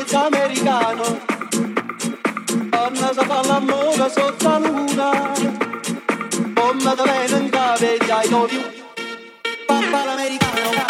it's americano. Anna sa parla moga sotto luna. Bomba da vena in cave, I love you. Papa l'americano.